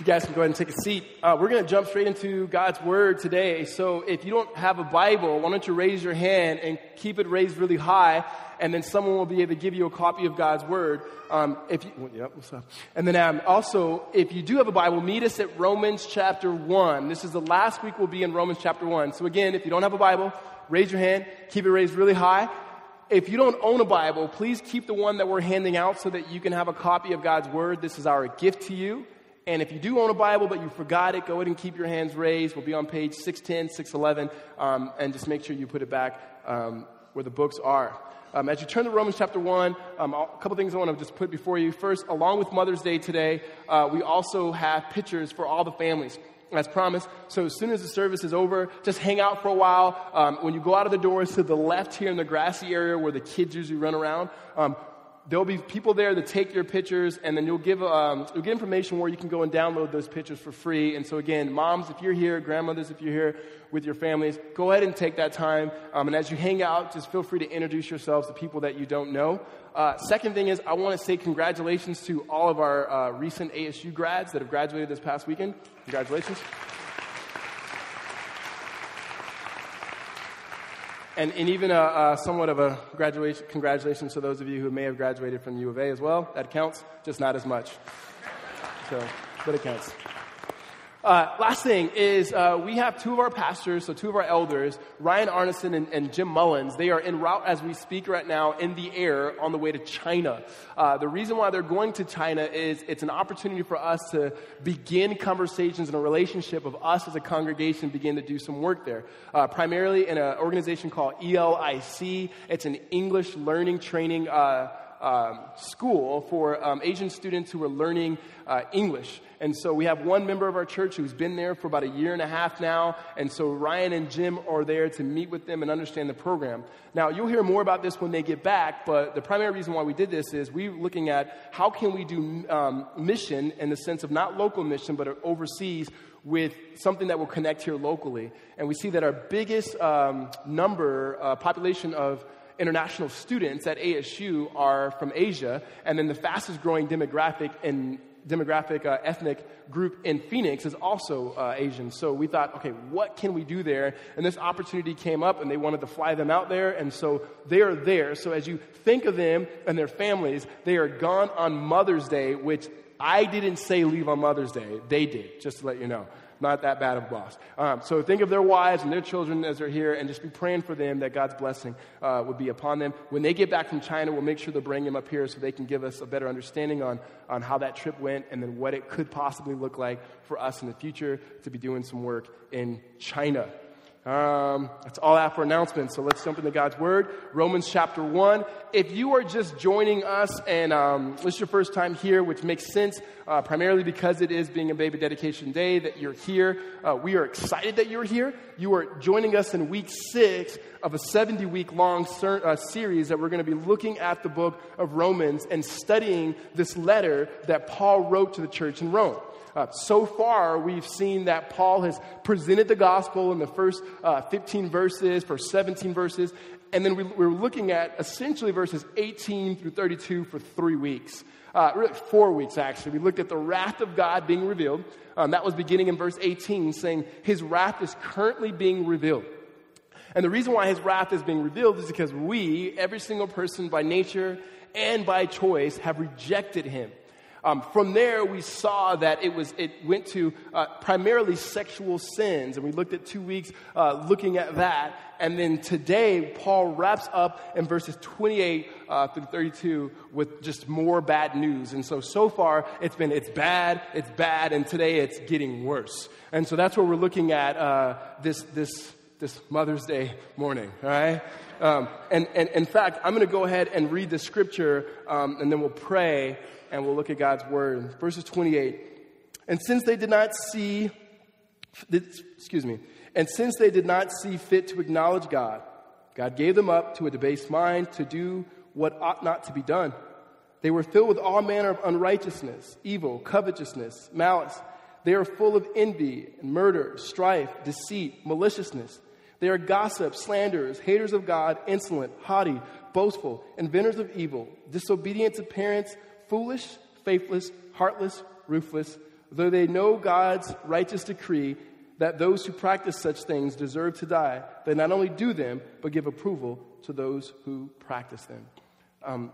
You guys can go ahead and take a seat. Uh, we're going to jump straight into God's Word today. So if you don't have a Bible, why don't you raise your hand and keep it raised really high, and then someone will be able to give you a copy of God's Word. Um, if you, well, what's up? And then um, also, if you do have a Bible, meet us at Romans chapter 1. This is the last week we'll be in Romans chapter 1. So again, if you don't have a Bible, raise your hand, keep it raised really high. If you don't own a Bible, please keep the one that we're handing out so that you can have a copy of God's Word. This is our gift to you. And if you do own a Bible but you forgot it, go ahead and keep your hands raised. We'll be on page 610, 611, um, and just make sure you put it back um, where the books are. Um, as you turn to Romans chapter 1, um, a couple things I want to just put before you. First, along with Mother's Day today, uh, we also have pictures for all the families as promised. So as soon as the service is over, just hang out for a while. Um, when you go out of the doors to the left here in the grassy area where the kids usually run around, um, there'll be people there to take your pictures, and then you'll give um, you'll get information where you can go and download those pictures for free. And so again, moms, if you're here, grandmothers, if you're here with your families, go ahead and take that time. Um, and as you hang out, just feel free to introduce yourselves to people that you don't know. Uh, second thing is, I want to say congratulations to all of our uh, recent ASU grads that have graduated this past weekend. Congratulations. And, and even a, a, somewhat of a graduation, congratulations to those of you who may have graduated from U of A as well. That counts, just not as much. So, but it counts. Uh, last thing is uh, we have two of our pastors, so two of our elders, Ryan Arneson and, and, Jim Mullins. They are en route as we speak right now in the air on the way to China. Uh, the reason why they're going to China is it's an opportunity for us to begin conversations and a relationship of us as a congregation begin to do some work there. Uh, primarily in an organization called ELIC. It's an English learning training uh, um, school for um, Asian students who are learning uh, English. And so we have one member of our church who's been there for about a year and a half now. And so Ryan and Jim are there to meet with them and understand the program. Now, you'll hear more about this when they get back, but the primary reason why we did this is we're looking at how can we do um, mission in the sense of not local mission, but overseas with something that will connect here locally. And we see that our biggest um, number, uh, population of international students at ASU are from Asia, and then the fastest growing demographic in demographic uh, ethnic group in Phoenix is also uh, Asian. So we thought, okay, what can we do there? And this opportunity came up, and they wanted to fly them out there, and so they are there. So as you think of them and their families, they are gone on Mother's Day, which I didn't say leave on Mother's Day. They did, just to let you know not that bad of a boss. Um, so think of their wives and their children as they're here and just be praying for them that God's blessing uh, would be upon them. When they get back from China, we'll make sure to bring them up here so they can give us a better understanding on, on how that trip went and then what it could possibly look like for us in the future to be doing some work in China. Um, that's all for announcements. So let's jump into God's Word. Romans chapter 1. If you are just joining us and um, this is your first time here, which makes sense uh, primarily because it is being a baby dedication day that you're here, uh, we are excited that you're here. You are joining us in week six of a 70 week long ser- uh, series that we're going to be looking at the book of Romans and studying this letter that Paul wrote to the church in Rome. Uh, so far, we've seen that Paul has presented the gospel in the first uh, 15 verses, first 17 verses, and then we, we're looking at essentially verses 18 through 32 for three weeks. Uh, really four weeks, actually. We looked at the wrath of God being revealed. Um, that was beginning in verse 18, saying his wrath is currently being revealed. And the reason why his wrath is being revealed is because we, every single person by nature and by choice, have rejected him. Um, from there, we saw that it was it went to uh, primarily sexual sins, and we looked at two weeks uh, looking at that. And then today, Paul wraps up in verses 28 uh, through 32 with just more bad news. And so, so far, it's been it's bad, it's bad, and today it's getting worse. And so that's what we're looking at uh, this this this Mother's Day morning. All right. Um, and, and in fact, I'm going to go ahead and read the scripture, um, and then we'll pray and we'll look at God's word. Verses 28. And since they did not see, excuse me, and since they did not see fit to acknowledge God, God gave them up to a debased mind to do what ought not to be done. They were filled with all manner of unrighteousness, evil, covetousness, malice. They are full of envy and murder, strife, deceit, maliciousness. They are gossips, slanderers, haters of God, insolent, haughty, boastful, inventors of evil, disobedient to parents, foolish, faithless, heartless, ruthless, though they know God's righteous decree that those who practice such things deserve to die, they not only do them, but give approval to those who practice them. Um,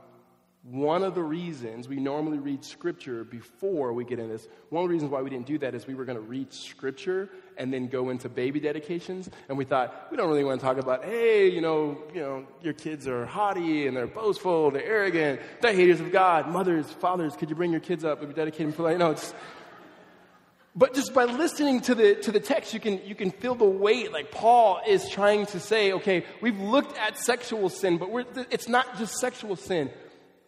one of the reasons we normally read scripture before we get in this, one of the reasons why we didn't do that is we were going to read scripture and then go into baby dedications. And we thought, we don't really want to talk about, hey, you know, you know, your kids are haughty and they're boastful, they're arrogant, they're haters of God. Mothers, fathers, could you bring your kids up and dedicate them for like, know, it's, but just by listening to the, to the text, you can, you can feel the weight. Like Paul is trying to say, okay, we've looked at sexual sin, but it's not just sexual sin.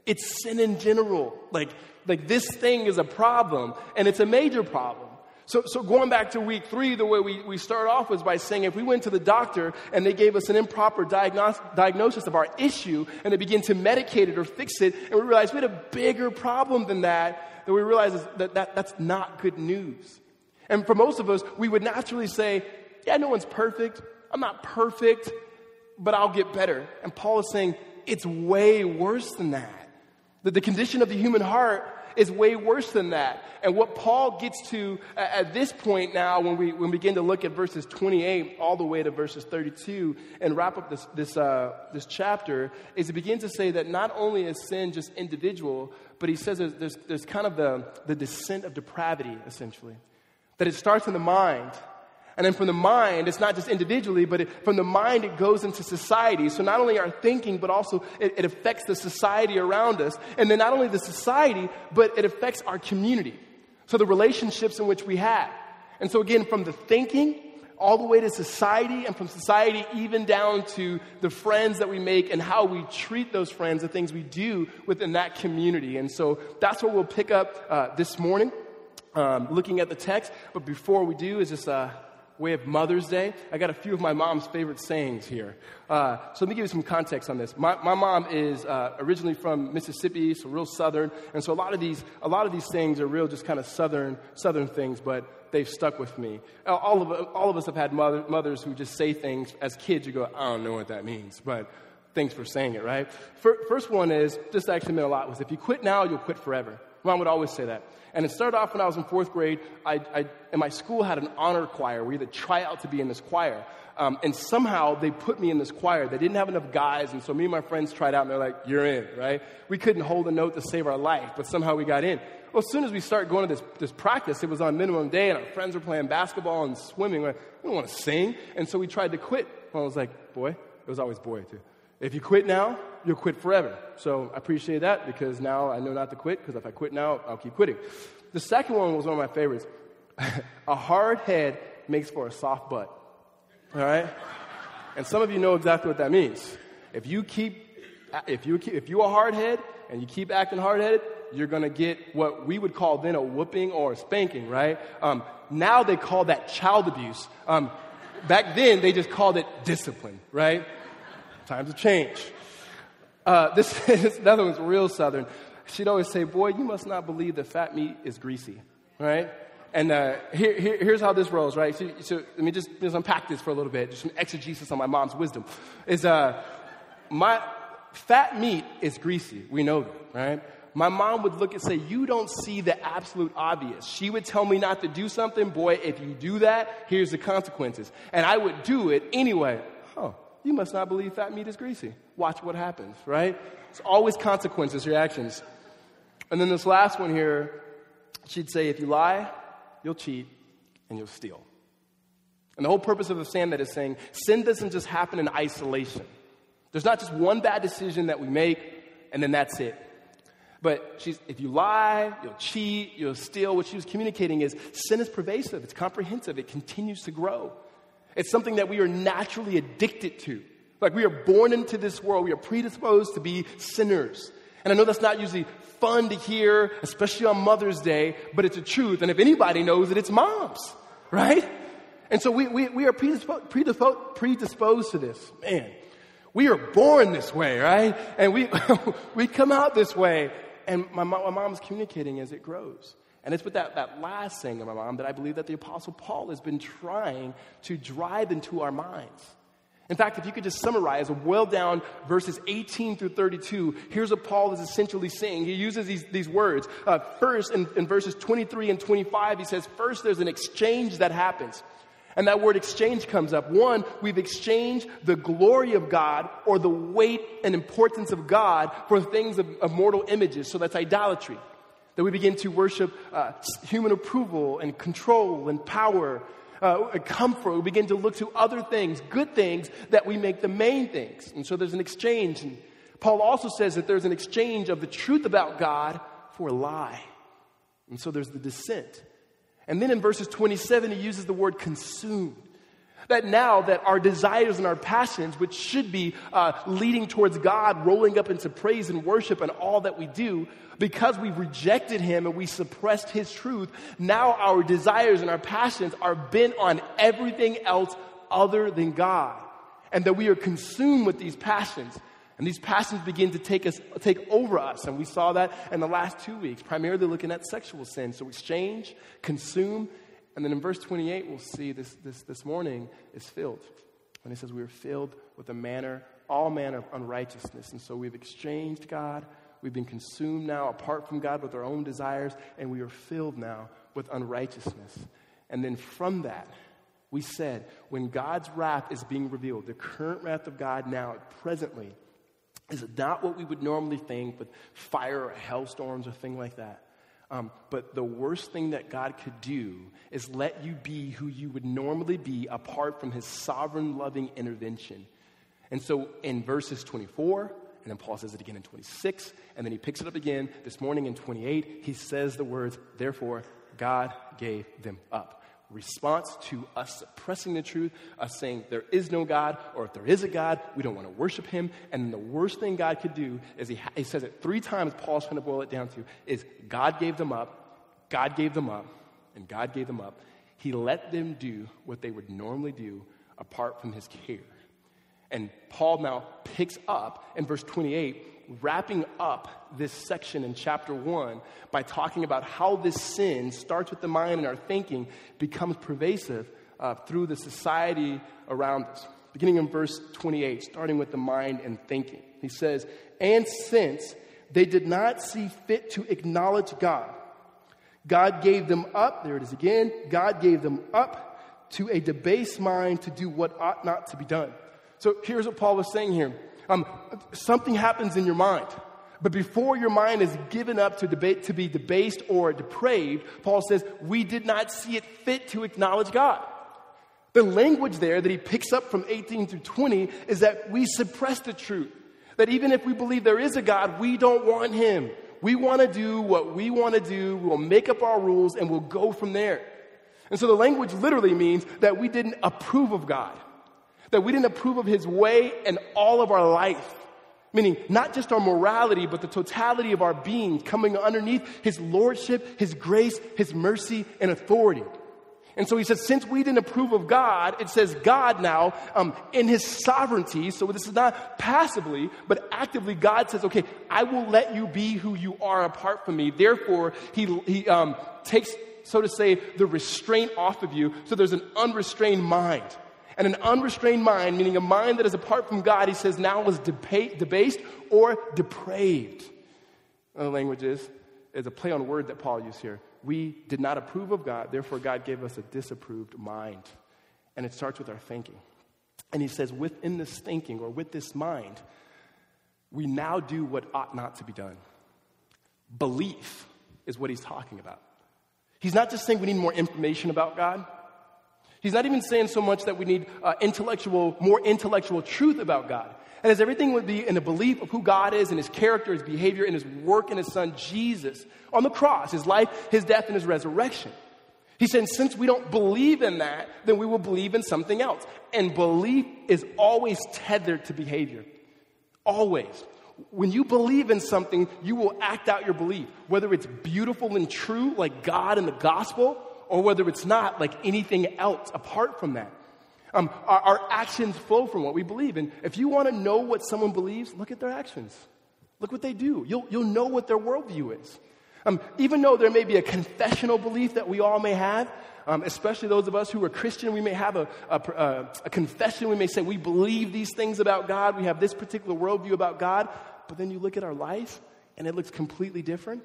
It's sin in general. Like, like this thing is a problem, and it's a major problem. So, so going back to week three, the way we, we start off was by saying if we went to the doctor and they gave us an improper diagnos- diagnosis of our issue and they begin to medicate it or fix it, and we realize we had a bigger problem than that, that we realize that, that that's not good news. And for most of us, we would naturally say, Yeah, no one's perfect. I'm not perfect, but I'll get better. And Paul is saying, It's way worse than that. That the condition of the human heart is way worse than that. And what Paul gets to at this point now, when we, when we begin to look at verses 28 all the way to verses 32 and wrap up this, this, uh, this chapter, is he begins to say that not only is sin just individual, but he says there's, there's, there's kind of the, the descent of depravity, essentially. That it starts in the mind. And then from the mind, it's not just individually, but it, from the mind, it goes into society. So not only our thinking, but also it, it affects the society around us. And then not only the society, but it affects our community. So the relationships in which we have. And so again, from the thinking, all the way to society, and from society even down to the friends that we make and how we treat those friends, the things we do within that community. And so that's what we'll pick up uh, this morning, um, looking at the text. But before we do, is just uh, way of Mother's Day, I got a few of my mom's favorite sayings here. Uh, so let me give you some context on this. My, my mom is uh, originally from Mississippi, so real southern, and so a lot of these a lot of these things are real just kind of southern southern things, but they've stuck with me. All of all of us have had mother, mothers who just say things as kids. You go, I don't know what that means, but thanks for saying it, right? First one is this actually meant a lot was if you quit now, you'll quit forever. Mom would always say that. And it started off when I was in fourth grade. I, I, and my school had an honor choir. We had to try out to be in this choir. Um, and somehow they put me in this choir. They didn't have enough guys, and so me and my friends tried out, and they're like, "You're in, right?" We couldn't hold a note to save our life, but somehow we got in. Well, as soon as we started going to this, this practice, it was on minimum day, and our friends were playing basketball and swimming. We're like, we don't want to sing, and so we tried to quit. Well, I was like, "Boy," it was always boy too. If you quit now, you'll quit forever. So I appreciate that because now I know not to quit because if I quit now, I'll keep quitting. The second one was one of my favorites. a hard head makes for a soft butt. All right? And some of you know exactly what that means. If you keep, if you, keep, if you are a hard head and you keep acting hard headed, you're going to get what we would call then a whooping or a spanking, right? Um, now they call that child abuse. Um, back then they just called it discipline, right? Times have changed. Uh, this is another one's real southern she'd always say, Boy, you must not believe that fat meat is greasy, right? And uh, here, here, here's how this rolls, right? So, so, let me just, just unpack this for a little bit, just some exegesis on my mom's wisdom. Is uh, my fat meat is greasy. We know that, right? My mom would look and say, You don't see the absolute obvious. She would tell me not to do something. Boy, if you do that, here's the consequences. And I would do it anyway. Oh, you must not believe fat meat is greasy. Watch what happens, right? It's always consequences, reactions. And then this last one here, she'd say, if you lie, you'll cheat and you'll steal. And the whole purpose of the saying that is saying sin doesn't just happen in isolation. There's not just one bad decision that we make and then that's it. But she's, if you lie, you'll cheat, you'll steal, what she was communicating is sin is pervasive, it's comprehensive, it continues to grow. It's something that we are naturally addicted to. Like we are born into this world, we are predisposed to be sinners. And I know that's not usually fun to hear, especially on Mother's Day, but it's a truth. And if anybody knows it, it's moms, right? And so we, we, we are predisposed, predisposed, predisposed to this. Man, we are born this way, right? And we, we come out this way. And my, my mom's communicating as it grows. And it's with that, that last saying of my mom that I believe that the Apostle Paul has been trying to drive into our minds. In fact, if you could just summarize, well down verses 18 through 32, here's what Paul is essentially saying. He uses these, these words. Uh, first, in, in verses 23 and 25, he says, First, there's an exchange that happens. And that word exchange comes up. One, we've exchanged the glory of God or the weight and importance of God for things of, of mortal images. So that's idolatry. That we begin to worship uh, human approval and control and power uh, comfort. We begin to look to other things, good things, that we make the main things. And so there's an exchange. And Paul also says that there's an exchange of the truth about God for a lie. And so there's the descent. And then in verses 27, he uses the word consumed. That now that our desires and our passions, which should be uh, leading towards God, rolling up into praise and worship and all that we do, because we've rejected Him and we suppressed His truth, now our desires and our passions are bent on everything else other than God. And that we are consumed with these passions. And these passions begin to take us, take over us. And we saw that in the last two weeks, primarily looking at sexual sin. So exchange, consume, and then in verse 28, we'll see this, this, this morning is filled. And it says, We are filled with a manner, all manner of unrighteousness. And so we've exchanged God. We've been consumed now apart from God with our own desires, and we are filled now with unrighteousness. And then from that, we said, when God's wrath is being revealed, the current wrath of God now, presently, is not what we would normally think with fire or hailstorms or thing like that. Um, but the worst thing that God could do is let you be who you would normally be apart from his sovereign, loving intervention. And so in verses 24, and then Paul says it again in 26, and then he picks it up again this morning in 28, he says the words, Therefore, God gave them up response to us suppressing the truth, us saying there is no God, or if there is a God, we don't want to worship him. And the worst thing God could do is he, ha- he says it three times, Paul's trying to boil it down to, is God gave them up, God gave them up, and God gave them up. He let them do what they would normally do apart from his care. And Paul now picks up in verse 28 wrapping up this section in chapter 1 by talking about how this sin starts with the mind and our thinking, becomes pervasive uh, through the society around us. Beginning in verse 28, starting with the mind and thinking. He says, And since they did not see fit to acknowledge God, God gave them up, there it is again, God gave them up to a debased mind to do what ought not to be done. So here's what Paul was saying here um, something happens in your mind. But before your mind is given up to debate to be debased or depraved, Paul says, we did not see it fit to acknowledge God. The language there that he picks up from 18 through 20 is that we suppress the truth. That even if we believe there is a God, we don't want him. We want to do what we want to do. We'll make up our rules and we'll go from there. And so the language literally means that we didn't approve of God that we didn't approve of his way and all of our life. Meaning, not just our morality, but the totality of our being coming underneath his lordship, his grace, his mercy, and authority. And so he says, since we didn't approve of God, it says God now, um, in his sovereignty, so this is not passively, but actively, God says, okay, I will let you be who you are apart from me. Therefore, he, he um, takes, so to say, the restraint off of you, so there's an unrestrained mind. And an unrestrained mind, meaning a mind that is apart from God, he says now is debased or depraved. Other languages is a play on word that Paul used here. We did not approve of God, therefore, God gave us a disapproved mind. And it starts with our thinking. And he says, within this thinking or with this mind, we now do what ought not to be done. Belief is what he's talking about. He's not just saying we need more information about God. He's not even saying so much that we need uh, intellectual, more intellectual truth about God. And as everything would be in the belief of who God is and his character, his behavior, and his work in his son Jesus on the cross, his life, his death, and his resurrection. He said, since we don't believe in that, then we will believe in something else. And belief is always tethered to behavior. Always. When you believe in something, you will act out your belief, whether it's beautiful and true, like God and the gospel, or whether it's not, like anything else apart from that. Um, our, our actions flow from what we believe. And if you want to know what someone believes, look at their actions. Look what they do. You'll, you'll know what their worldview is. Um, even though there may be a confessional belief that we all may have, um, especially those of us who are Christian, we may have a, a, a, confession. We may say we believe these things about God. We have this particular worldview about God. But then you look at our life and it looks completely different.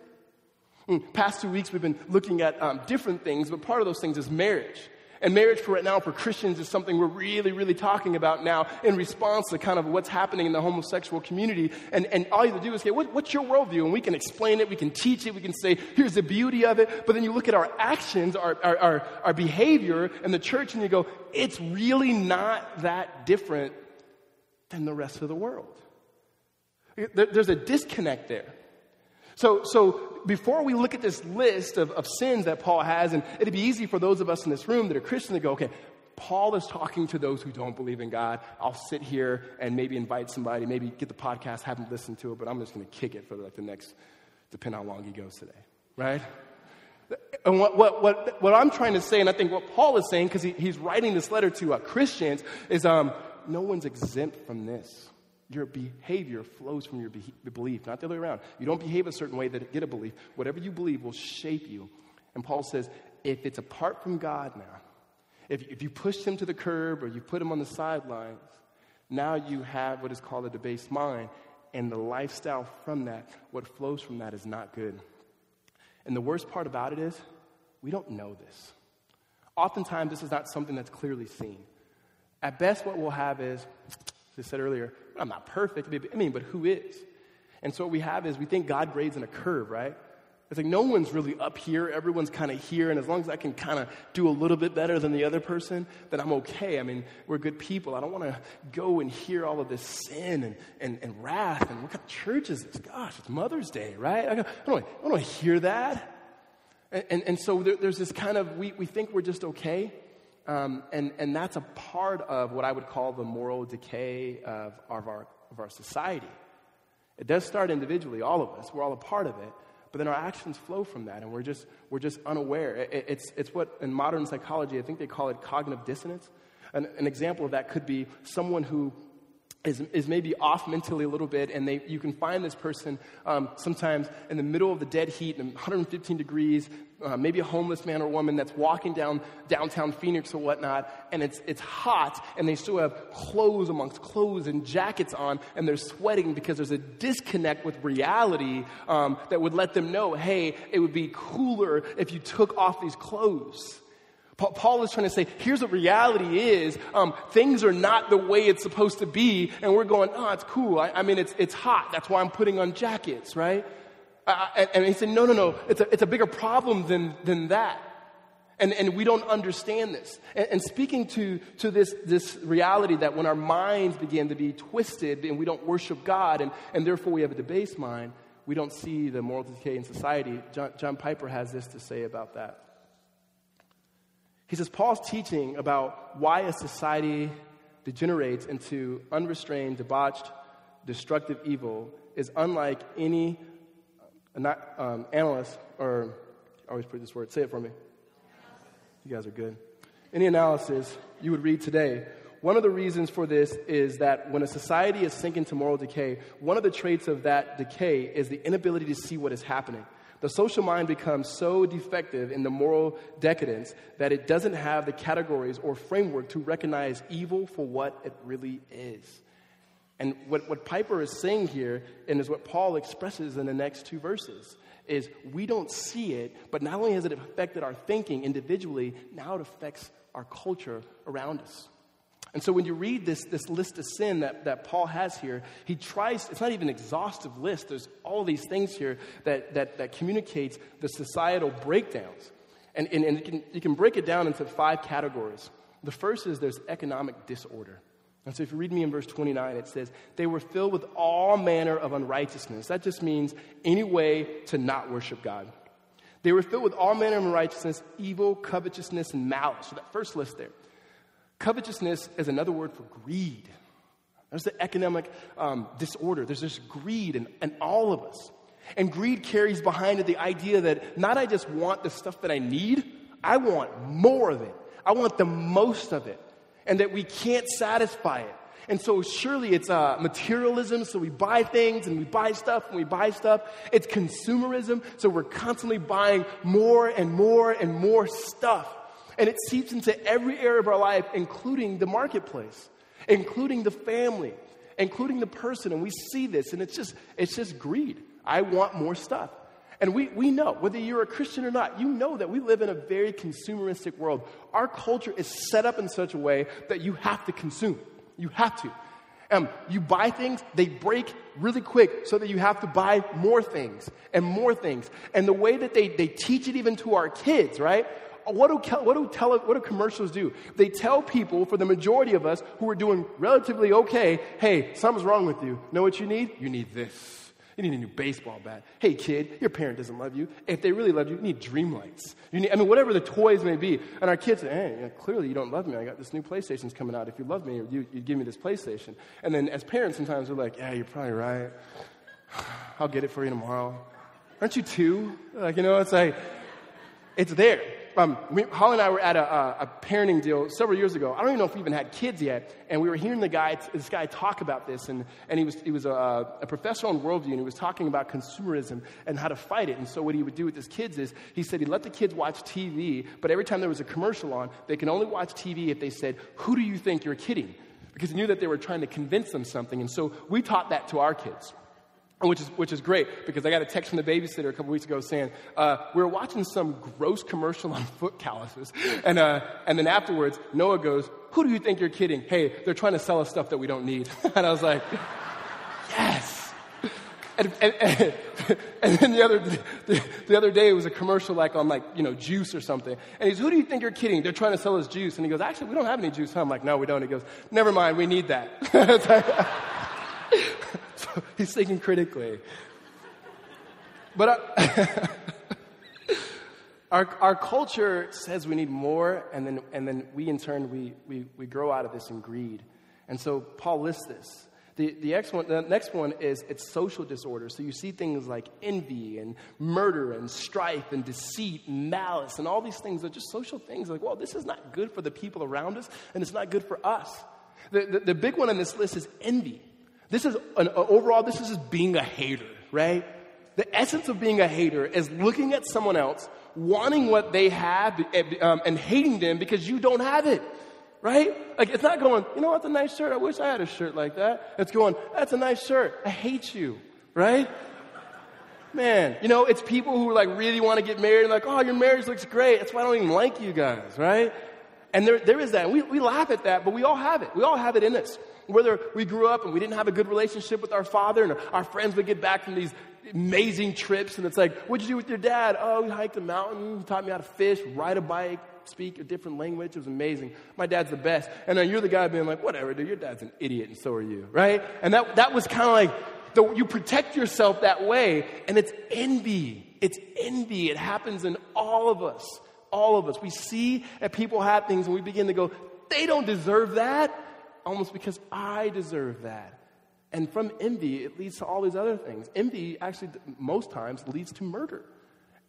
In mm, past two weeks, we've been looking at um, different things, but part of those things is marriage. And marriage for right now for Christians is something we're really, really talking about now in response to kind of what's happening in the homosexual community. And, and all you have to do is say, what, what's your worldview? And we can explain it, we can teach it, we can say, here's the beauty of it. But then you look at our actions, our, our, our, our behavior in the church, and you go, it's really not that different than the rest of the world. There's a disconnect there. So, so before we look at this list of, of sins that Paul has, and it'd be easy for those of us in this room that are Christian to go, okay, Paul is talking to those who don't believe in God. I'll sit here and maybe invite somebody, maybe get the podcast, have them listen to it, but I'm just going to kick it for like the next, depending how long he goes today, right? And what, what, what, what I'm trying to say, and I think what Paul is saying, because he, he's writing this letter to uh, Christians, is um, no one's exempt from this. Your behavior flows from your be- belief, not the other way around. You don't behave a certain way that get a belief. Whatever you believe will shape you. And Paul says, if it's apart from God now, if, if you push him to the curb or you put him on the sidelines, now you have what is called a debased mind. And the lifestyle from that, what flows from that, is not good. And the worst part about it is, we don't know this. Oftentimes, this is not something that's clearly seen. At best, what we'll have is, as I said earlier, I'm not perfect. I mean, but who is? And so what we have is we think God grades in a curve, right? It's like no one's really up here, everyone's kind of here, and as long as I can kind of do a little bit better than the other person, then I'm okay. I mean, we're good people. I don't want to go and hear all of this sin and, and, and wrath, and what kind of church is this? Gosh, it's Mother's Day, right? I don't, I don't want to hear that. And, and, and so there, there's this kind of, we, we think we're just okay, um, and, and that's a part of what I would call the moral decay of, of, our, of our society. It does start individually, all of us. We're all a part of it. But then our actions flow from that, and we're just, we're just unaware. It, it's, it's what in modern psychology, I think they call it cognitive dissonance. An, an example of that could be someone who is, is maybe off mentally a little bit, and they, you can find this person um, sometimes in the middle of the dead heat, 115 degrees, uh, maybe a homeless man or woman that's walking down downtown Phoenix or whatnot, and it's, it's hot, and they still have clothes amongst clothes and jackets on, and they're sweating because there's a disconnect with reality um, that would let them know, hey, it would be cooler if you took off these clothes. Paul is trying to say, here's what reality is. Um, things are not the way it's supposed to be. And we're going, oh, it's cool. I, I mean, it's, it's hot. That's why I'm putting on jackets, right? Uh, and, and, he said, no, no, no. It's a, it's a bigger problem than, than that. And, and we don't understand this. And, and speaking to, to this, this reality that when our minds begin to be twisted and we don't worship God and, and therefore we have a debased mind, we don't see the moral decay in society. John, John Piper has this to say about that. He says Paul's teaching about why a society degenerates into unrestrained, debauched, destructive evil is unlike any uh, um, analyst, or I always put this word, say it for me. You guys are good. Any analysis you would read today. One of the reasons for this is that when a society is sinking to moral decay, one of the traits of that decay is the inability to see what is happening. The social mind becomes so defective in the moral decadence that it doesn't have the categories or framework to recognize evil for what it really is. And what, what Piper is saying here, and is what Paul expresses in the next two verses, is we don't see it, but not only has it affected our thinking individually, now it affects our culture around us. And so when you read this, this list of sin that, that Paul has here, he tries, it's not even an exhaustive list. There's all these things here that, that, that communicates the societal breakdowns. And, and, and you, can, you can break it down into five categories. The first is there's economic disorder. And so if you read me in verse 29, it says, They were filled with all manner of unrighteousness. That just means any way to not worship God. They were filled with all manner of unrighteousness, evil, covetousness, and malice. So that first list there. Covetousness is another word for greed. There's the economic um, disorder. There's this greed in, in all of us. And greed carries behind it the idea that not I just want the stuff that I need, I want more of it. I want the most of it. And that we can't satisfy it. And so surely it's uh, materialism, so we buy things and we buy stuff and we buy stuff. It's consumerism, so we're constantly buying more and more and more stuff. And it seeps into every area of our life, including the marketplace, including the family, including the person. And we see this, and it's just, it's just greed. I want more stuff. And we, we know, whether you're a Christian or not, you know that we live in a very consumeristic world. Our culture is set up in such a way that you have to consume. You have to. Um, you buy things, they break really quick so that you have to buy more things and more things. And the way that they, they teach it even to our kids, right? What do, what, do tele, what do commercials do? They tell people, for the majority of us who are doing relatively okay, hey, something's wrong with you. Know what you need? You need this. You need a new baseball bat. Hey, kid, your parent doesn't love you. If they really love you, you need dream lights. You need, I mean, whatever the toys may be. And our kids hey, clearly you don't love me. I got this new PlayStation's coming out. If you love me, you, would give me this PlayStation. And then as parents, sometimes we're like, yeah, you're probably right. I'll get it for you tomorrow. Aren't you two? Like, you know, it's like, it's there um, we, Holly and I were at a, a, a, parenting deal several years ago. I don't even know if we even had kids yet. And we were hearing the guy, this guy talk about this. And, and he was, he was a, a professor on worldview, and he was talking about consumerism and how to fight it. And so what he would do with his kids is he said he'd let the kids watch TV, but every time there was a commercial on, they can only watch TV if they said, Who do you think you're kidding? Because he knew that they were trying to convince them something. And so we taught that to our kids which is, which is great because I got a text from the babysitter a couple weeks ago saying, uh, we were watching some gross commercial on foot calluses. And, uh, and then afterwards, Noah goes, Who do you think you're kidding? Hey, they're trying to sell us stuff that we don't need. and I was like, Yes. And, and, and, and, then the other, the, the, other day it was a commercial like on like, you know, juice or something. And he's, who do you think you're kidding? They're trying to sell us juice. And he goes, actually, we don't have any juice. I'm like, no, we don't. He goes, never mind, we need that. he's thinking critically. But uh, our, our culture says we need more, and then, and then we, in turn, we, we, we grow out of this in greed. And so Paul lists this. The, the, next one, the next one is it's social disorder. So you see things like envy and murder and strife and deceit and malice and all these things are just social things. Like, well, this is not good for the people around us and it's not good for us. The, the, the big one on this list is envy. This is an, overall, this is just being a hater, right? The essence of being a hater is looking at someone else, wanting what they have, um, and hating them because you don't have it, right? Like, it's not going, you know what's a nice shirt? I wish I had a shirt like that. It's going, that's a nice shirt. I hate you, right? Man, you know, it's people who like really want to get married and like, oh, your marriage looks great. That's why I don't even like you guys, right? And there, there is that. we, we laugh at that, but we all have it. We all have it in us whether we grew up and we didn't have a good relationship with our father and our friends would get back from these amazing trips and it's like, what'd you do with your dad? Oh, we hiked a mountain, he taught me how to fish, ride a bike, speak a different language. It was amazing. My dad's the best. And then you're the guy being like, whatever, dude, your dad's an idiot and so are you, right? And that, that was kind of like, the, you protect yourself that way and it's envy. It's envy. It happens in all of us. All of us. We see that people have things and we begin to go, they don't deserve that almost because I deserve that. And from envy, it leads to all these other things. Envy actually, most times, leads to murder.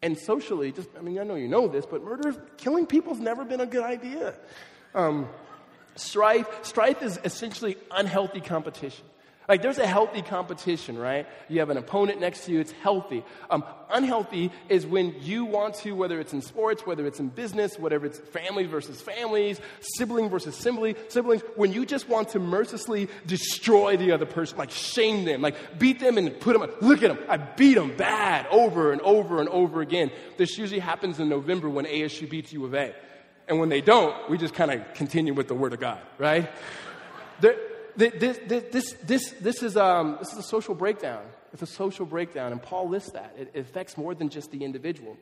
And socially, just, I mean, I know you know this, but murder, killing people has never been a good idea. Um, strife, strife is essentially unhealthy competition. Like there's a healthy competition, right? You have an opponent next to you, it's healthy. Um, unhealthy is when you want to, whether it's in sports, whether it's in business, whatever it's family versus families, sibling versus sibling, siblings, when you just want to mercilessly destroy the other person, like shame them, like beat them and put them, look at them, I beat them bad over and over and over again. This usually happens in November when ASU beats U of A. And when they don't, we just kind of continue with the Word of God, right? There, this, this, this, this, is, um, this is a social breakdown. It's a social breakdown, and Paul lists that. It, it affects more than just the individual.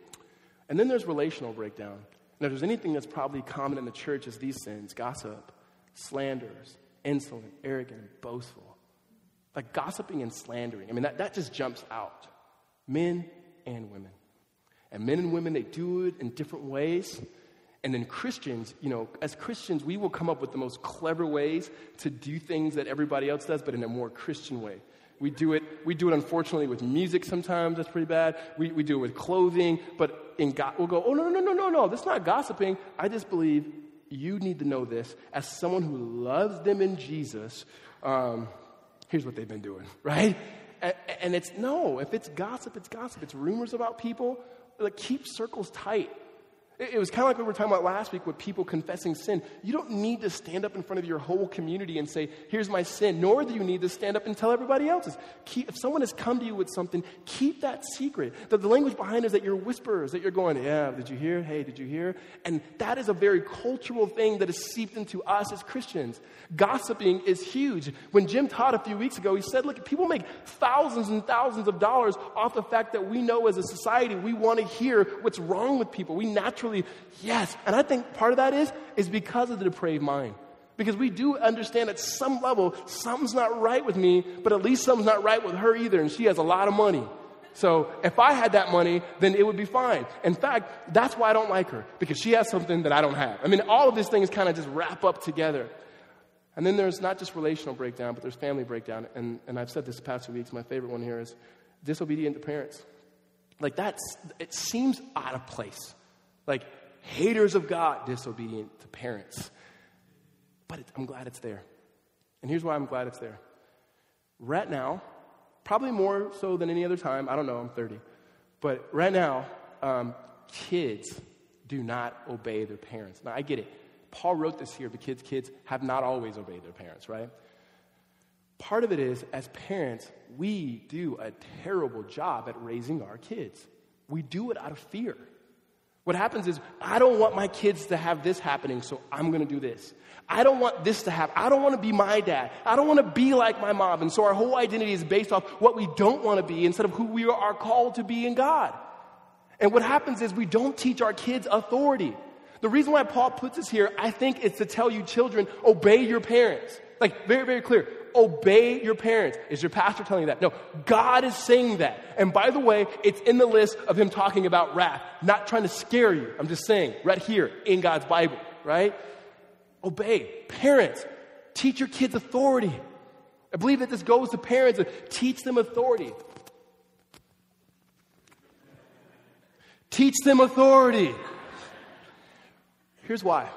And then there's relational breakdown. Now, if there's anything that's probably common in the church, is these sins gossip, slanders, insolent, arrogant, boastful. Like gossiping and slandering. I mean, that, that just jumps out. Men and women. And men and women, they do it in different ways. And then Christians, you know, as Christians, we will come up with the most clever ways to do things that everybody else does, but in a more Christian way. We do it, we do it unfortunately with music sometimes, that's pretty bad. We, we do it with clothing, but in God, we'll go, oh, no, no, no, no, no, that's not gossiping. I just believe you need to know this as someone who loves them in Jesus. Um, here's what they've been doing, right? And, and it's no, if it's gossip, it's gossip. It's rumors about people. Like, keep circles tight. It was kind of like what we were talking about last week with people confessing sin. You don't need to stand up in front of your whole community and say, Here's my sin, nor do you need to stand up and tell everybody else's. Keep, if someone has come to you with something, keep that secret. The, the language behind it is that you're whisperers, that you're going, Yeah, did you hear? Hey, did you hear? And that is a very cultural thing that is seeped into us as Christians. Gossiping is huge. When Jim taught a few weeks ago, he said, Look, people make thousands and thousands of dollars off the fact that we know as a society we want to hear what's wrong with people. We naturally yes. And I think part of that is, is because of the depraved mind. Because we do understand at some level, something's not right with me, but at least something's not right with her either, and she has a lot of money. So if I had that money, then it would be fine. In fact, that's why I don't like her, because she has something that I don't have. I mean, all of these things kind of just wrap up together. And then there's not just relational breakdown, but there's family breakdown. And, and I've said this past few weeks, my favorite one here is disobedient to parents. Like that's, it seems out of place. Like haters of God, disobedient to parents. But it, I'm glad it's there. And here's why I'm glad it's there. Right now, probably more so than any other time, I don't know, I'm 30. But right now, um, kids do not obey their parents. Now, I get it. Paul wrote this here because kids have not always obeyed their parents, right? Part of it is, as parents, we do a terrible job at raising our kids. We do it out of fear. What happens is, I don't want my kids to have this happening, so I'm going to do this. I don't want this to happen. I don't want to be my dad. I don't want to be like my mom. And so our whole identity is based off what we don't want to be instead of who we are called to be in God. And what happens is we don't teach our kids authority. The reason why Paul puts this here, I think, is to tell you children, obey your parents. Like, very, very clear obey your parents. Is your pastor telling you that? No, God is saying that. And by the way, it's in the list of him talking about wrath, not trying to scare you. I'm just saying, right here in God's Bible, right? Obey. Parents, teach your kids authority. I believe that this goes to parents and teach them authority. Teach them authority. Here's why.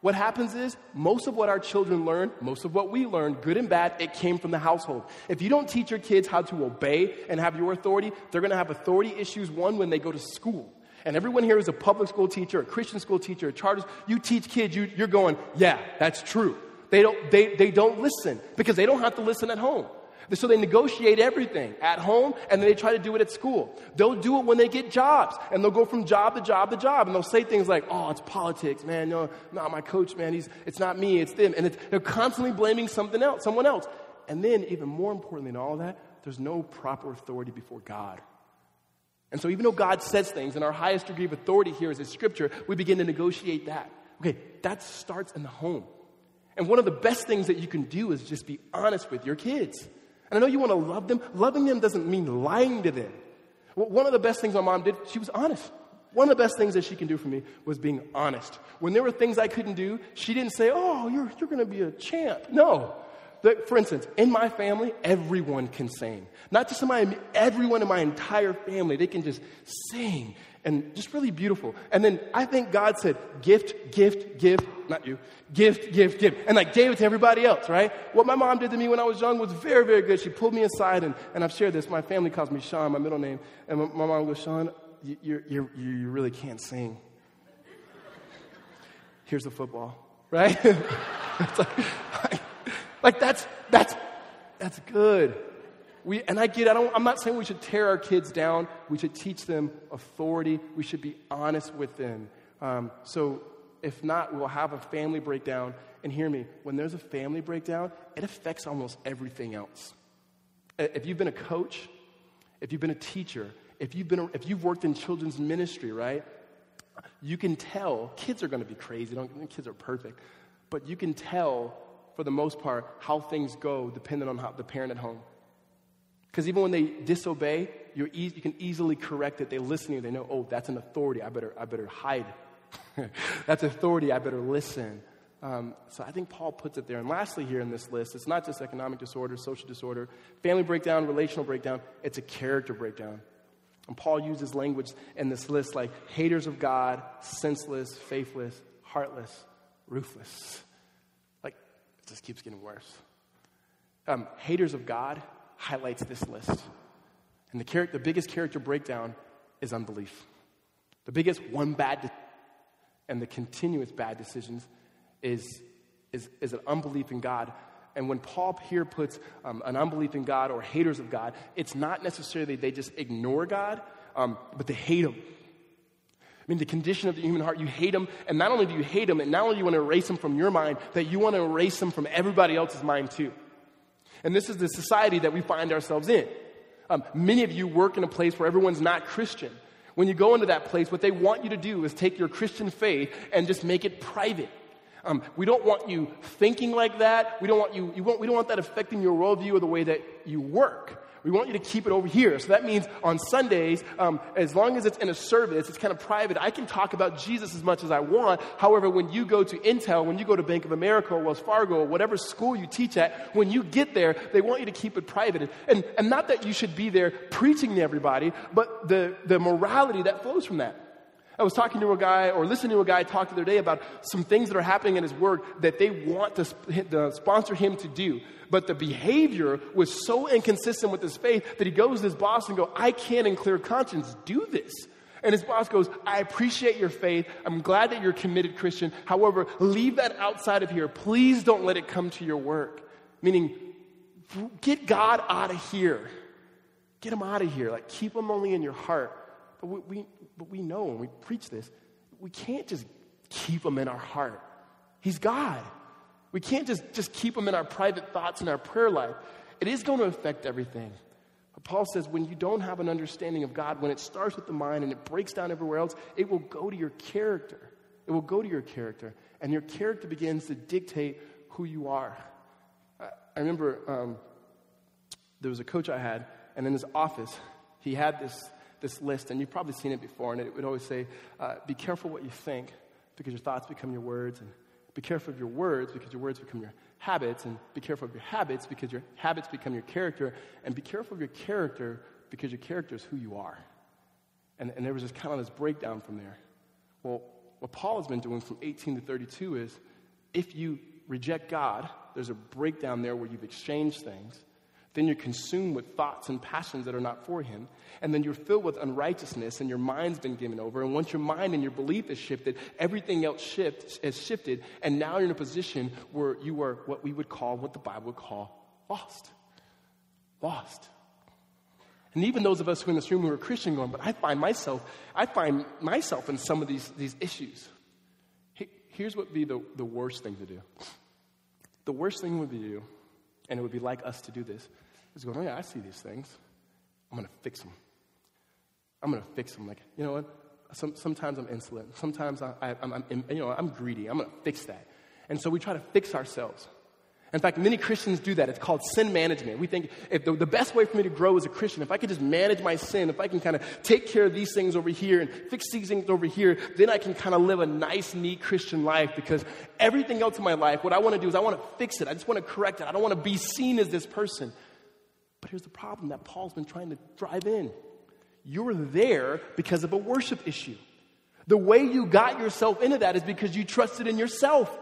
What happens is, most of what our children learn, most of what we learn, good and bad, it came from the household. If you don't teach your kids how to obey and have your authority, they're going to have authority issues, one, when they go to school. And everyone here is a public school teacher, a Christian school teacher, a charter. You teach kids, you, you're going, yeah, that's true. They don't, they, they don't listen because they don't have to listen at home. So they negotiate everything at home and then they try to do it at school. They'll do it when they get jobs and they'll go from job to job to job and they'll say things like, oh, it's politics, man. No, not my coach, man. He's, it's not me, it's them. And it's, they're constantly blaming something else, someone else. And then, even more importantly than all that, there's no proper authority before God. And so, even though God says things, and our highest degree of authority here is His Scripture, we begin to negotiate that. Okay, that starts in the home. And one of the best things that you can do is just be honest with your kids. And I know you want to love them. Loving them doesn't mean lying to them. One of the best things my mom did, she was honest. One of the best things that she can do for me was being honest. When there were things I couldn't do, she didn't say, Oh, you're, you're going to be a champ. No. for instance, in my family, everyone can sing. Not just in my, everyone in my entire family, they can just sing and just really beautiful. And then I think God said, gift, gift, gift, not you, gift, gift, gift, and like gave it to everybody else, right? What my mom did to me when I was young was very, very good. She pulled me aside, and, and I've shared this. My family calls me Sean, my middle name, and my, mom goes, Sean, you, you, you, you really can't sing. Here's the football, right? like, like that's, that's, that's good. We, and I get. I am not saying we should tear our kids down. We should teach them authority. We should be honest with them. Um, so, if not, we'll have a family breakdown. And hear me, when there's a family breakdown, it affects almost everything else. If you've been a coach, if you've been a teacher, if you've, been a, if you've worked in children's ministry, right, you can tell kids are going to be crazy. Don't, kids are perfect. But you can tell, for the most part, how things go depending on how the parent at home. Because even when they disobey, you're e- you can easily correct it. They listen to you. They know, oh, that's an authority. I better, I better hide. that's authority. I better listen. Um, so I think Paul puts it there. And lastly, here in this list, it's not just economic disorder, social disorder, family breakdown, relational breakdown, it's a character breakdown. And Paul uses language in this list like haters of God, senseless, faithless, heartless, ruthless. Like, it just keeps getting worse. Um, haters of God highlights this list. And the, char- the biggest character breakdown is unbelief. The biggest one bad de- and the continuous bad decisions is, is, is an unbelief in God. And when Paul here puts um, an unbelief in God or haters of God, it's not necessarily they just ignore God, um, but they hate Him. I mean, the condition of the human heart, you hate Him, and not only do you hate Him, and not only do you want to erase Him from your mind, that you want to erase Him from everybody else's mind too. And this is the society that we find ourselves in. Um, many of you work in a place where everyone's not Christian. When you go into that place, what they want you to do is take your Christian faith and just make it private. Um, we don't want you thinking like that. We don't want you, you want, we don't want that affecting your worldview or the way that you work. We want you to keep it over here. So that means on Sundays, um, as long as it's in a service, it's kind of private. I can talk about Jesus as much as I want. However, when you go to Intel, when you go to Bank of America or Wells Fargo or whatever school you teach at, when you get there, they want you to keep it private. And, and not that you should be there preaching to everybody, but the, the morality that flows from that. I was talking to a guy or listening to a guy talk the other day about some things that are happening in his work that they want to, to sponsor him to do. But the behavior was so inconsistent with his faith that he goes to his boss and go, I can't in clear conscience do this. And his boss goes, I appreciate your faith. I'm glad that you're a committed Christian. However, leave that outside of here. Please don't let it come to your work. Meaning, get God out of here. Get him out of here. Like, keep him only in your heart. But we, we, but we know when we preach this, we can't just keep him in our heart. He's God. We can't just, just keep him in our private thoughts and our prayer life. It is going to affect everything. But Paul says when you don't have an understanding of God, when it starts with the mind and it breaks down everywhere else, it will go to your character. It will go to your character. And your character begins to dictate who you are. I, I remember um, there was a coach I had, and in his office, he had this this list, and you've probably seen it before, and it would always say, uh, Be careful what you think, because your thoughts become your words, and be careful of your words, because your words become your habits, and be careful of your habits, because your habits become your character, and be careful of your character, because your character is who you are. And, and there was just kind of this breakdown from there. Well, what Paul has been doing from 18 to 32 is if you reject God, there's a breakdown there where you've exchanged things. Then you're consumed with thoughts and passions that are not for Him. And then you're filled with unrighteousness, and your mind's been given over. And once your mind and your belief is shifted, everything else shift, has shifted. And now you're in a position where you are what we would call, what the Bible would call, lost. Lost. And even those of us who are in this room who are Christian going, but I find myself, I find myself in some of these, these issues. Here's what would be the, the worst thing to do. The worst thing would be to do and it would be like us to do this, is going, oh yeah, I see these things. I'm going to fix them. I'm going to fix them. Like, you know what? Some, sometimes I'm insolent. Sometimes I, am you know, I'm greedy. I'm going to fix that. And so we try to fix ourselves. In fact, many Christians do that. It's called sin management. We think if the, the, best way for me to grow as a Christian, if I could just manage my sin, if I can kind of take care of these things over here and fix these things over here, then I can kind of live a nice, neat Christian life because everything else in my life, what I want to do is I want to fix it. I just want to correct it. I don't want to be seen as this person. But here's the problem that Paul's been trying to drive in. You're there because of a worship issue. The way you got yourself into that is because you trusted in yourself,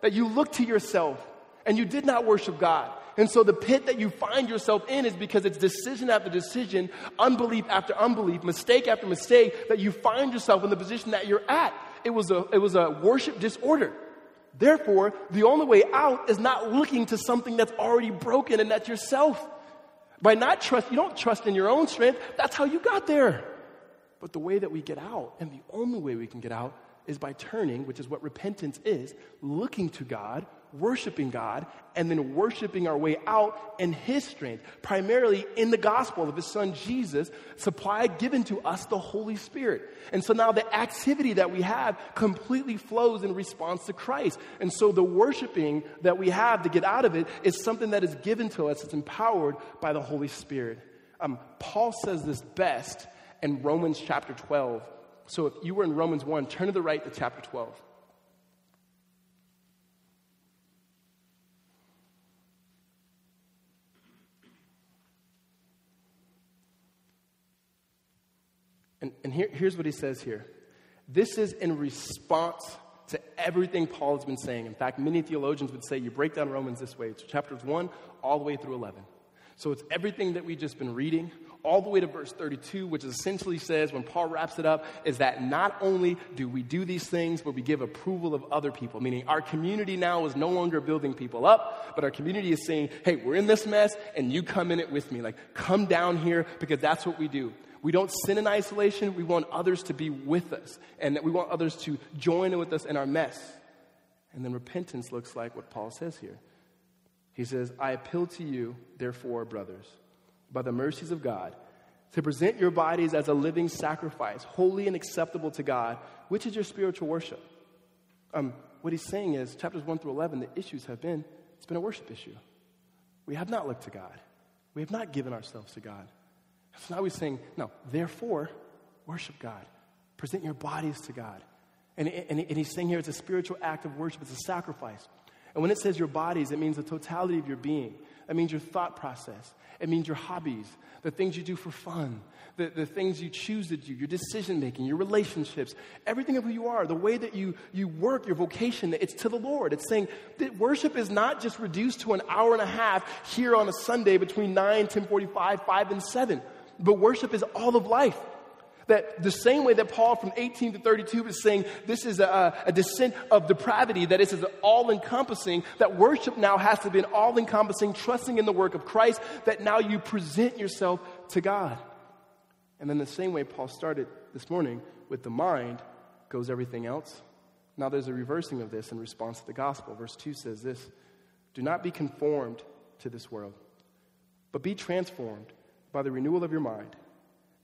that you looked to yourself and you did not worship God. And so the pit that you find yourself in is because it's decision after decision, unbelief after unbelief, mistake after mistake that you find yourself in the position that you're at. It was a, it was a worship disorder. Therefore, the only way out is not looking to something that's already broken and that's yourself. By not trust, you don't trust in your own strength. That's how you got there. But the way that we get out, and the only way we can get out, is by turning, which is what repentance is, looking to God, worshiping God, and then worshiping our way out in His strength, primarily in the gospel of His Son Jesus, supplied, given to us the Holy Spirit. And so now the activity that we have completely flows in response to Christ. And so the worshiping that we have to get out of it is something that is given to us, it's empowered by the Holy Spirit. Um, Paul says this best in Romans chapter 12. So if you were in Romans 1, turn to the right to chapter 12. And, and here, here's what he says here this is in response to everything Paul has been saying. In fact, many theologians would say you break down Romans this way it's chapters 1 all the way through 11. So it's everything that we've just been reading, all the way to verse 32, which essentially says, when Paul wraps it up, is that not only do we do these things, but we give approval of other people, meaning our community now is no longer building people up, but our community is saying, hey, we're in this mess, and you come in it with me. Like, come down here, because that's what we do. We don't sin in isolation. We want others to be with us, and we want others to join in with us in our mess. And then repentance looks like what Paul says here. He says, I appeal to you, therefore, brothers by the mercies of God, to present your bodies as a living sacrifice, holy and acceptable to God, which is your spiritual worship. Um, what he's saying is, chapters 1 through 11, the issues have been, it's been a worship issue. We have not looked to God. We have not given ourselves to God. So now he's saying, no, therefore, worship God. Present your bodies to God. And, and, and he's saying here it's a spiritual act of worship, it's a sacrifice. And when it says your bodies, it means the totality of your being. That means your thought process. It means your hobbies, the things you do for fun, the, the things you choose to do, your decision making, your relationships, everything of who you are, the way that you, you work, your vocation, it's to the Lord. It's saying that worship is not just reduced to an hour and a half here on a Sunday between 9, 1045, 5, and 7. But worship is all of life. That the same way that Paul from 18 to 32 is saying this is a, a descent of depravity, that is all encompassing, that worship now has to be an all encompassing, trusting in the work of Christ, that now you present yourself to God. And then the same way Paul started this morning with the mind goes everything else. Now there's a reversing of this in response to the gospel. Verse 2 says this Do not be conformed to this world, but be transformed by the renewal of your mind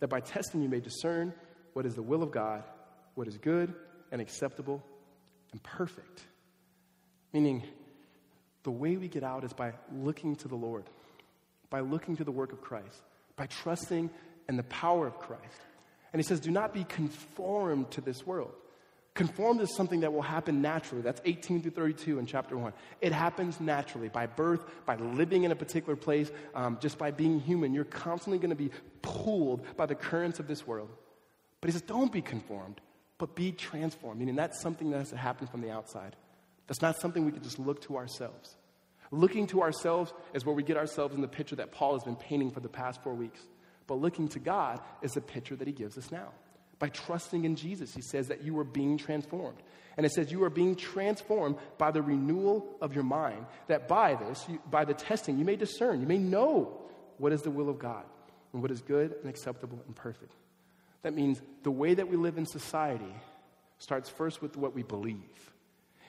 that by testing you may discern what is the will of God, what is good and acceptable and perfect. Meaning, the way we get out is by looking to the Lord, by looking to the work of Christ, by trusting in the power of Christ. And he says, Do not be conformed to this world. Conformed is something that will happen naturally. That's 18 through 32 in chapter 1. It happens naturally by birth, by living in a particular place, um, just by being human. You're constantly going to be pulled by the currents of this world. But he says, don't be conformed, but be transformed. Meaning that's something that has to happen from the outside. That's not something we can just look to ourselves. Looking to ourselves is where we get ourselves in the picture that Paul has been painting for the past four weeks. But looking to God is the picture that he gives us now. By trusting in Jesus, he says that you are being transformed. And it says you are being transformed by the renewal of your mind. That by this, you, by the testing, you may discern, you may know what is the will of God and what is good and acceptable and perfect. That means the way that we live in society starts first with what we believe.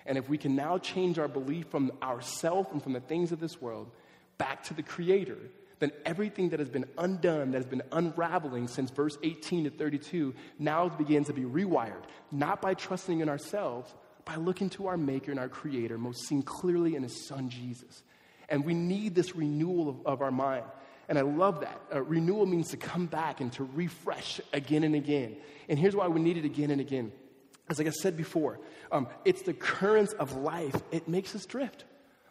And if we can now change our belief from ourself and from the things of this world back to the Creator, then everything that has been undone, that has been unraveling since verse 18 to 32, now begins to be rewired, not by trusting in ourselves, by looking to our Maker and our Creator, most seen clearly in His Son Jesus. And we need this renewal of, of our mind. And I love that. Uh, renewal means to come back and to refresh again and again. And here's why we need it again and again. As like I said before, um, it's the currents of life. It makes us drift.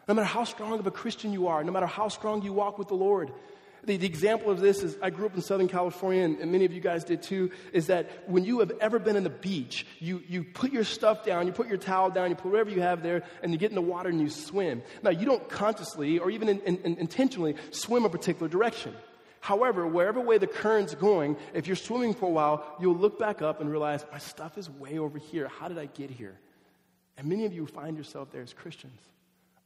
No matter how strong of a Christian you are, no matter how strong you walk with the Lord. The, the example of this is I grew up in Southern California, and, and, many of you guys did too, is that when you have ever been in the beach, you, you put your stuff down, you put your towel down, you put whatever you have there, and you get in the water and you swim. Now, you don't consciously or even in, in, intentionally swim a particular direction. However, wherever way the current's going, if you're swimming for a while, you'll look back up and realize, my stuff is way over here. How did I get here? And many of you find yourself there as Christians.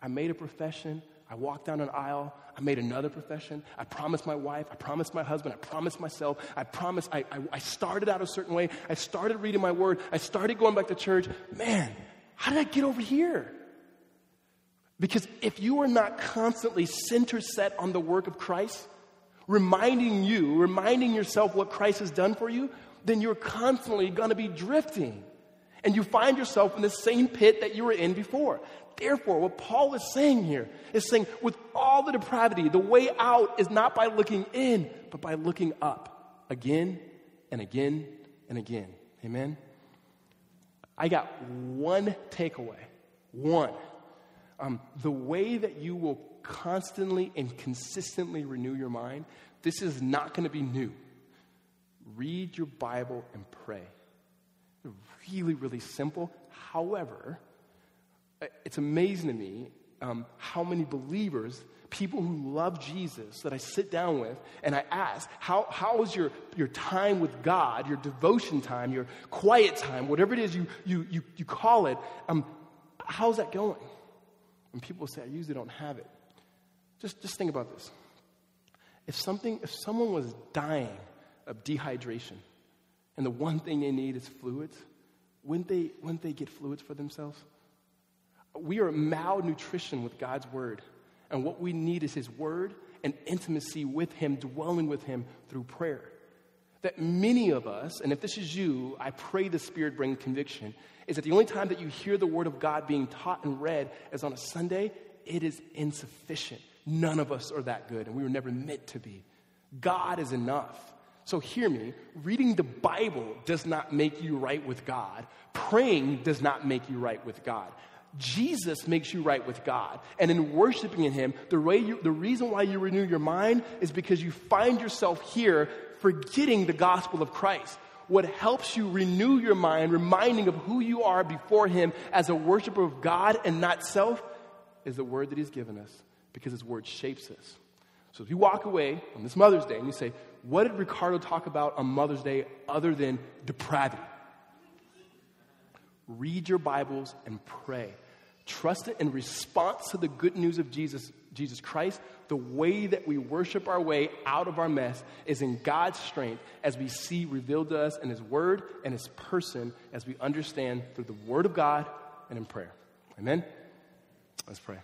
I made a profession. I walked down an aisle. I made another profession. I promised my wife. I promised my husband. I promised myself. I promised. I, I, I started out a certain way. I started reading my word. I started going back to church. Man, how did I get over here? Because if you are not constantly center set on the work of Christ, reminding you, reminding yourself what Christ has done for you, then you're constantly going to be drifting. And you find yourself in the same pit that you were in before. Therefore, what Paul is saying here is saying, with all the depravity, the way out is not by looking in, but by looking up again and again and again. Amen? I got one takeaway. One. Um, the way that you will constantly and consistently renew your mind, this is not going to be new. Read your Bible and pray. Really, really simple However, it's amazing to me um, how many believers, people who love Jesus, that I sit down with and I ask, how, how is your, your time with God, your devotion time, your quiet time, whatever it is you, you, you, you call it, um, how's that going? And people say, I usually don't have it. Just, just think about this. If something, if someone was dying of dehydration, and the one thing they need is fluids, wouldn't they, wouldn't they get fluids for themselves? We are malnutrition with God's word. And what we need is his word and intimacy with him, dwelling with him through prayer. That many of us, and if this is you, I pray the Spirit bring conviction, is that the only time that you hear the word of God being taught and read is on a Sunday, it is insufficient. None of us are that good, and we were never meant to be. God is enough. So hear me reading the Bible does not make you right with God, praying does not make you right with God. Jesus makes you right with God. And in worshiping in Him, the, way you, the reason why you renew your mind is because you find yourself here forgetting the gospel of Christ. What helps you renew your mind, reminding of who you are before Him as a worshiper of God and not self, is the word that He's given us because His word shapes us. So if you walk away on this Mother's Day and you say, What did Ricardo talk about on Mother's Day other than depravity? Read your Bibles and pray. Trust it in response to the good news of Jesus, Jesus Christ. The way that we worship our way out of our mess is in God's strength as we see revealed to us in His Word and His person as we understand through the Word of God and in prayer. Amen? Let's pray.